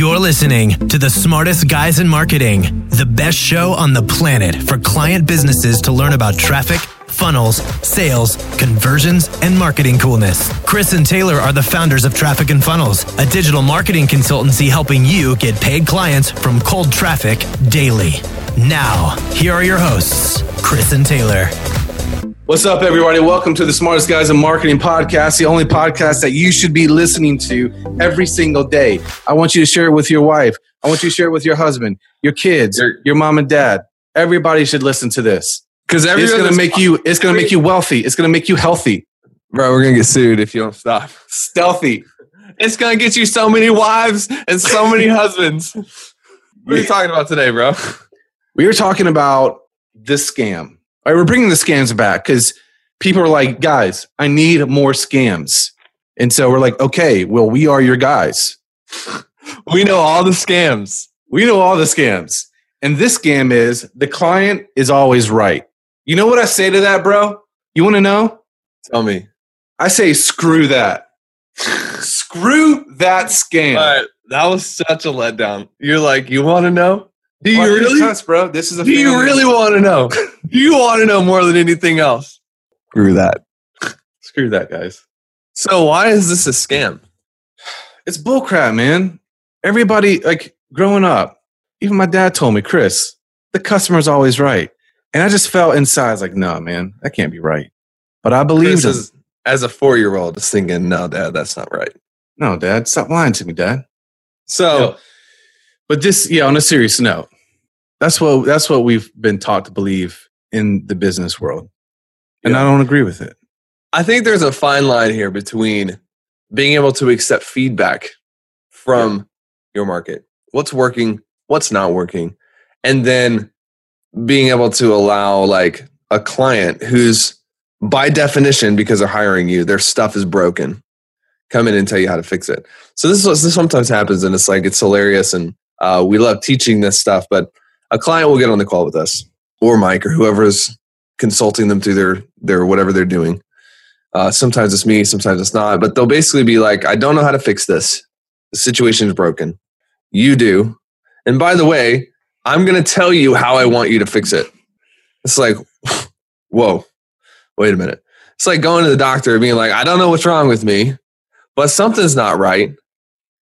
You're listening to the smartest guys in marketing, the best show on the planet for client businesses to learn about traffic, funnels, sales, conversions, and marketing coolness. Chris and Taylor are the founders of Traffic and Funnels, a digital marketing consultancy helping you get paid clients from cold traffic daily. Now, here are your hosts, Chris and Taylor. What's up, everybody? Welcome to the Smartest Guys in Marketing podcast, the only podcast that you should be listening to every single day. I want you to share it with your wife. I want you to share it with your husband, your kids, your mom and dad. Everybody should listen to this because it's going to make you. It's going to make you wealthy. It's going to make you healthy, bro. We're going to get sued if you don't stop. Stealthy. It's going to get you so many wives and so many husbands. What are you talking about today, bro? We were talking about this scam all right, we're bringing the scams back because people are like, guys, I need more scams. And so we're like, okay, well, we are your guys. we know all the scams. We know all the scams. And this scam is the client is always right. You know what I say to that, bro? You want to know? Tell me. I say, screw that. screw that scam. that was such a letdown. You're like, you want to know? Do you really, cuss, bro? This is a. Do you really want to know? Do you want to know more than anything else? Screw that. Screw that, guys. So why is this a scam? It's bullcrap, man. Everybody, like growing up, even my dad told me, Chris, the customer's always right, and I just felt inside, like, no, man, that can't be right. But I believe as, as a four-year-old, just thinking, no, dad, that's not right. No, dad, stop lying to me, dad. So. Yo, but this, yeah, on a serious note, that's what that's what we've been taught to believe in the business world, and yeah. I don't agree with it. I think there's a fine line here between being able to accept feedback from yeah. your market, what's working, what's not working, and then being able to allow like a client who's by definition because they're hiring you, their stuff is broken, come in and tell you how to fix it. So this is this sometimes happens, and it's like it's hilarious and uh, we love teaching this stuff, but a client will get on the call with us or Mike or whoever's consulting them through their their whatever they're doing. Uh, sometimes it's me, sometimes it's not, but they'll basically be like, "I don't know how to fix this. The situation is broken. You do, and by the way, I'm going to tell you how I want you to fix it." It's like, whoa, wait a minute. It's like going to the doctor and being like, "I don't know what's wrong with me, but something's not right."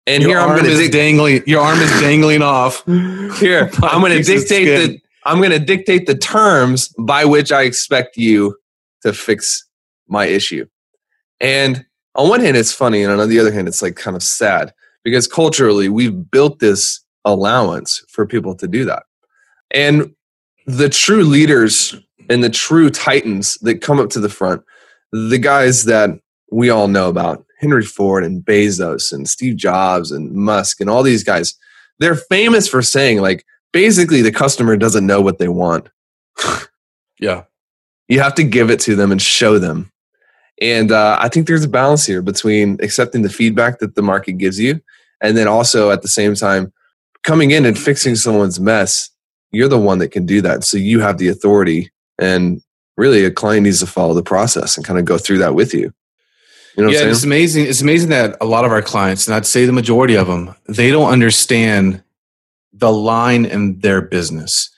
And your here I'm going to dangling. Your arm is dangling off. Here I'm going to dictate the. I'm going to dictate the terms by which I expect you to fix my issue. And on one hand, it's funny, and on the other hand, it's like kind of sad because culturally we've built this allowance for people to do that. And the true leaders and the true titans that come up to the front, the guys that we all know about, Henry Ford and Bezos and Steve Jobs and Musk and all these guys, they're famous for saying, like, basically the customer doesn't know what they want. yeah. You have to give it to them and show them. And uh, I think there's a balance here between accepting the feedback that the market gives you and then also at the same time coming in and fixing someone's mess. You're the one that can do that. So you have the authority. And really, a client needs to follow the process and kind of go through that with you. You know yeah, it's amazing. It's amazing that a lot of our clients, and I'd say the majority of them, they don't understand the line in their business.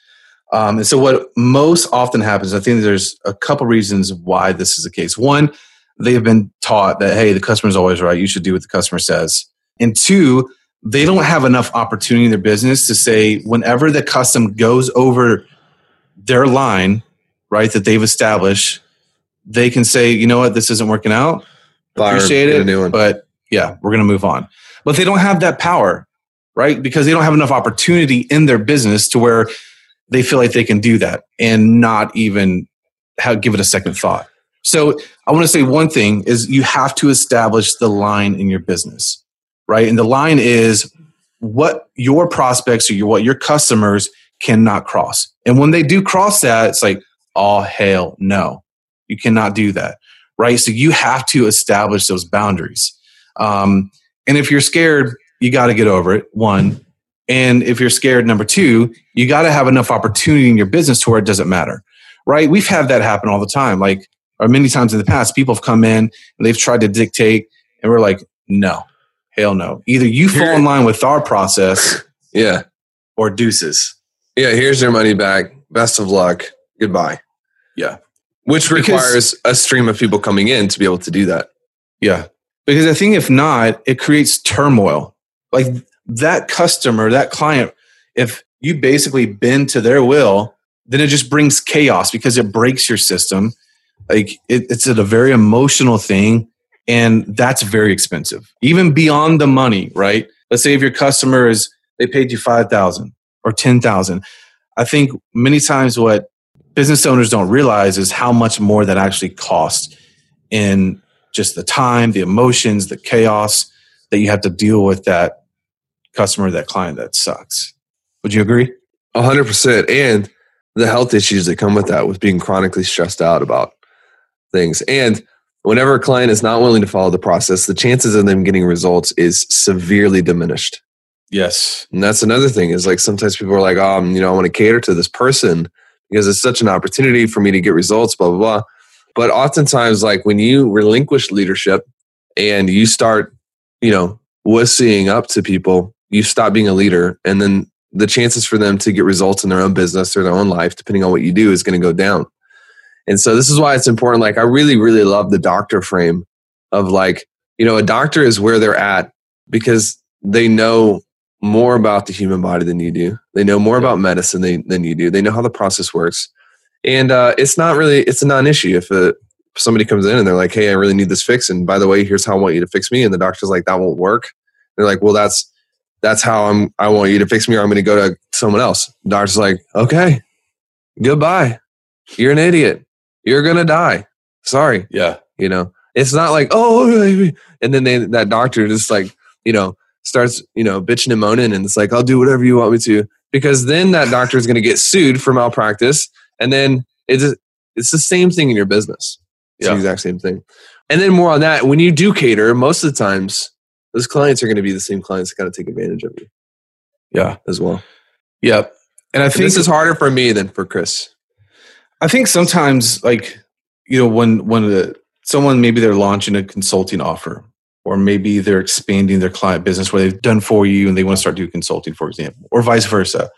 Um, and so, what most often happens, I think there's a couple reasons why this is the case. One, they have been taught that hey, the customer's always right. You should do what the customer says. And two, they don't have enough opportunity in their business to say whenever the custom goes over their line, right, that they've established, they can say, you know what, this isn't working out Fire, appreciate it, but yeah, we're going to move on. But they don't have that power, right? Because they don't have enough opportunity in their business to where they feel like they can do that and not even have, give it a second thought. So I want to say one thing is you have to establish the line in your business, right? And the line is what your prospects or your, what your customers cannot cross. And when they do cross that, it's like, all hail no. You cannot do that right? So you have to establish those boundaries. Um, and if you're scared, you got to get over it. One. And if you're scared, number two, you got to have enough opportunity in your business to where it doesn't matter, right? We've had that happen all the time. Like, or many times in the past, people have come in and they've tried to dictate, and we're like, no, Hell no. Either you fall in line with our process Yeah. or deuces. Yeah. Here's your money back. Best of luck. Goodbye. Yeah. Which Because- requires a stream of people coming in to be able to do that. Yeah. Because I think if not, it creates turmoil. Like that customer, that client, if you basically bend to their will, then it just brings chaos because it breaks your system. Like it, it's a very emotional thing. And that's very expensive, even beyond the money, right? Let's say if your customer is, they paid you 5,000 or 10,000. I think many times what business owners don't realize is how much more that actually costs in just the time, the emotions, the chaos that you have to deal with that customer, that client that sucks. Would you agree? A hundred percent. And the health issues that come with that, with being chronically stressed out about things. And whenever a client is not willing to follow the process, the chances of them getting results is severely diminished. Yes. And that's another thing is like sometimes people are like, oh, you know, I want to cater to this person because it's such an opportunity for me to get results, blah, blah, blah. But oftentimes, like when you relinquish leadership and you start, you know, wussying up to people, you stop being a leader. And then the chances for them to get results in their own business or their own life, depending on what you do, is going to go down. And so this is why it's important. Like I really, really love the doctor frame of like, you know, a doctor is where they're at because they know more about the human body than you do. They know more about medicine than, than you do. They know how the process works. And uh, it's not really, it's a non-issue if a, somebody comes in and they're like, hey, I really need this fix. And by the way, here's how I want you to fix me. And the doctor's like, that won't work. They're like, well, that's, that's how I'm, I want you to fix me or I'm going to go to someone else. The doctor's like, okay, goodbye. You're an idiot. You're going to die. Sorry. Yeah. You know, it's not like, oh, and then they, that doctor just like, you know, starts, you know, bitching and moaning and it's like, I'll do whatever you want me to. Because then that doctor is going to get sued for malpractice. And then it's, it's the same thing in your business. It's Yeah. the exact same thing. And then more on that, when you do cater, most of the times those clients are going to be the same clients that got to take advantage of you Yeah. as well. Yep. And I And think this is harder for me than for Chris. I think sometimes like you know when when the, someone maybe they're launching a consulting offer or maybe they're expanding their client business where they've done for you and they want to start doing consulting for example or vice versa.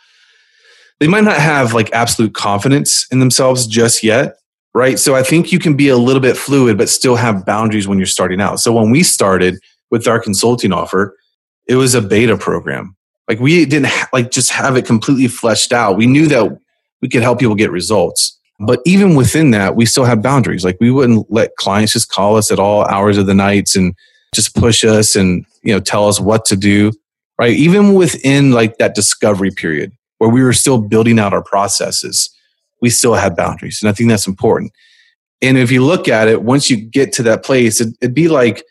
They might not have like absolute confidence in themselves just yet right? So i think you can be a little bit fluid but still have boundaries when you're starting out. So when we started with our consulting offer it was a beta program. Like we didn't ha- like just have it completely fleshed out. We knew that we could help people get results but even within that, we still have boundaries. Like we wouldn't let clients just call us at all hours of the nights and just push us and you know tell us what to do. Right. Even within like that discovery period where we were still building out our processes, we still had boundaries. And I think that's important. And if you look at it, once you get to that place, it, it'd be like,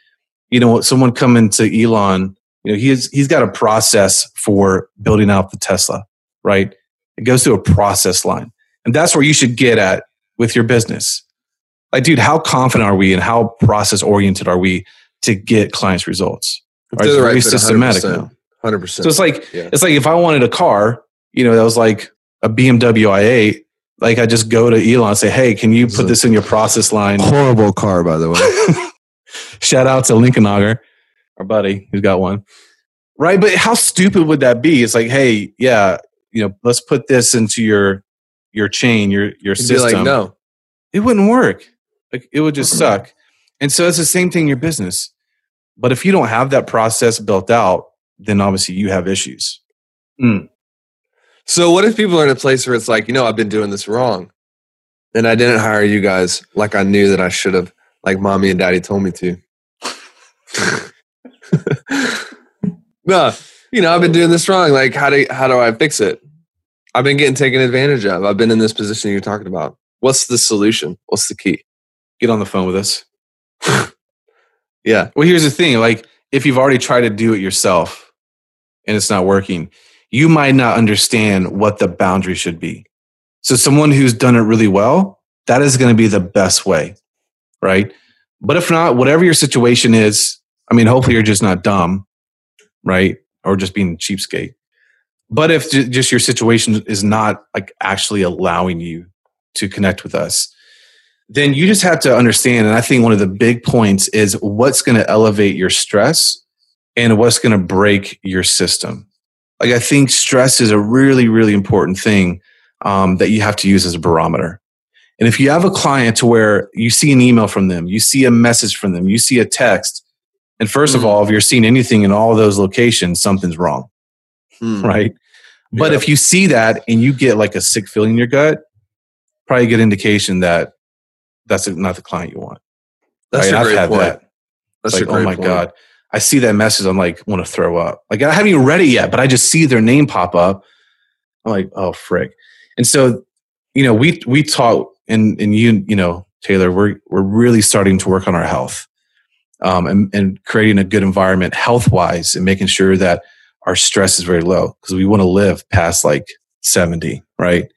you know, someone coming to Elon, you know, he's he's got a process for building out the Tesla, right? It goes through a process line. And that's where you should get at with your business. Like, dude, how confident are we and how process oriented are we to get clients results? If Right, they're it's the very fit, systematic 100%. now. 100%. So it's like Yeah. it's like if I wanted a car, you know, that was like a BMW i8, like I just go to Elon and say, "Hey, can you put this in your process line?" Horrible car, by the way. Shout out to Lincoln Auger, our buddy who's got one. Right, but how stupid would that be? It's like, hey, yeah, you know, let's put this into your your chain, your your be system. like, no. it wouldn't work. Like it would just mm-hmm. suck. And so it's the same thing in your business. But if you don't have that process built out, then obviously you have issues. Hmm. So what if people are in a place where it's like, you know, I've been doing this wrong, and I didn't hire you guys like I knew that I should have, like mommy and daddy told me to. no, you know, I've been doing this wrong. Like, how do how do I fix it? I've been getting taken advantage of. I've been in this position you're talking about. What's the solution? What's the key? Get on the phone with us. Yeah, Well, here's the thing like, if you've already tried to do it yourself and it's not working, you might not understand what the boundary should be. So, someone who's done it really well, that is going to be the best way, right? But if not, whatever your situation is, I mean, hopefully you're just not dumb, right? Or just being cheapskate. But if just your situation is not like actually allowing you to connect with us, then you just have to understand. And I think one of the big points is what's going to elevate your stress and what's going to break your system. Like I think stress is a really, really important thing um, that you have to use as a barometer. And if you have a client to where you see an email from them, you see a message from them, you see a text, and 1st mm. of all, if you're seeing anything in all those locations, something's wrong, mm. right? But yeah. if you see that and you get like a sick feeling in your gut, probably a good indication that that's not the client you want. That's right? a great point. That. That's like, oh my point. god, I see that message. I'm like, want to throw up. Like I haven't even read it yet, but I just see their name pop up. I'm like, oh frick. And so, you know, we we talk and and you you know Taylor, we're we're really starting to work on our health, um, and and creating a good environment health wise, and making sure that our stress is very low because we want to live past like 70, right?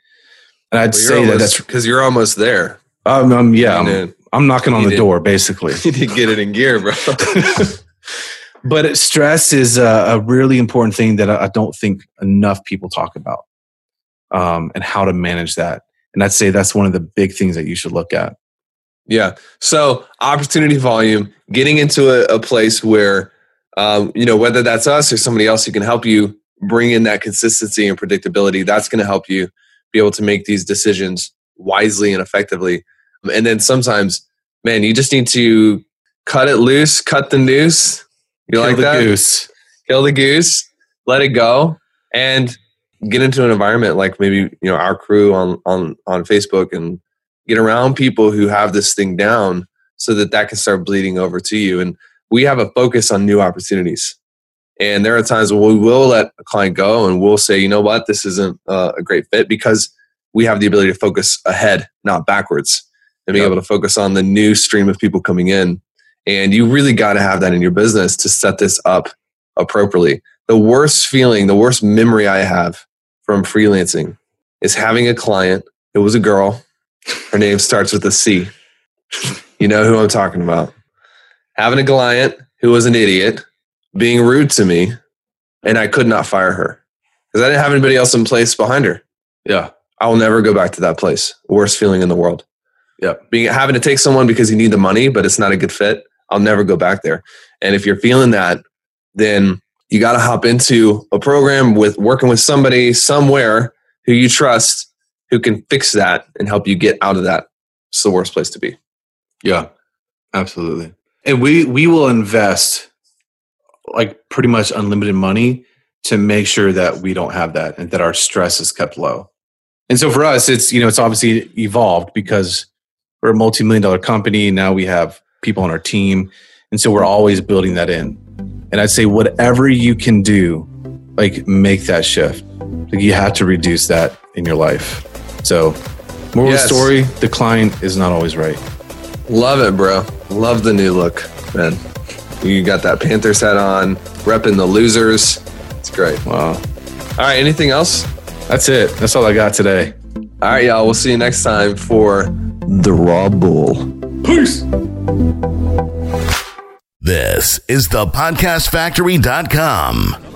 And I'd well, say that that's because you're almost there. Um, um yeah, I'm, I'm, knocking on the door basically. You need to get it in gear, bro. but stress is a, a, really important thing that I, I don't think enough people talk about, um, and how to manage that. And I'd say that's one of the big things that you should look at. Yeah. So opportunity volume, getting into a, a place where, um, you know, whether that's us or somebody else who can help you bring in that consistency and predictability, that's going to help you be able to make these decisions wisely and effectively. And then sometimes, man, you just need to cut it loose, cut the noose. You Kill like the that? goose. Kill the goose, let it go, and get into an environment like maybe you know our crew on on on Facebook and get around people who have this thing down so that that can start bleeding over to you and we have a focus on new opportunities and there are times where we will let a client go and we'll say you know what this isn't uh, a great fit because we have the ability to focus ahead not backwards and being yep. able to focus on the new stream of people coming in and you really got to have that in your business to set this up appropriately the worst feeling the worst memory i have from freelancing is having a client. It was a girl. Her name starts with a C. You know who I'm talking about. Having a client who was an idiot, being rude to me, and I could not fire her because I didn't have anybody else in place behind her. Yeah. I will never go back to that place. Worst feeling in the world. Yeah. Being having to take someone because you need the money, but it's not a good fit. I'll never go back there. And if you're feeling that, then you got to hop into a program with working with somebody somewhere who you trust who can fix that and help you get out of that. It's the worst place to be. Yeah, absolutely. And we we will invest like pretty much unlimited money to make sure that we don't have that and that our stress is kept low. And so for us, it's you know it's obviously evolved because we're a multi-million dollar company. Now we have people on our team, and so we're always building that in. And I'd say whatever you can do, like make that shift. Like you have to reduce that in your life. So, moral yes. story: the client is not always right. Love it, bro. Love the new look, man. You got that Panthers hat on, repping the losers. It's great. Wow. All right. Anything else? That's it. That's all I got today. All right, y'all. We'll see you next time for the Raw Bull. Peace. This is the podcastfactory.com.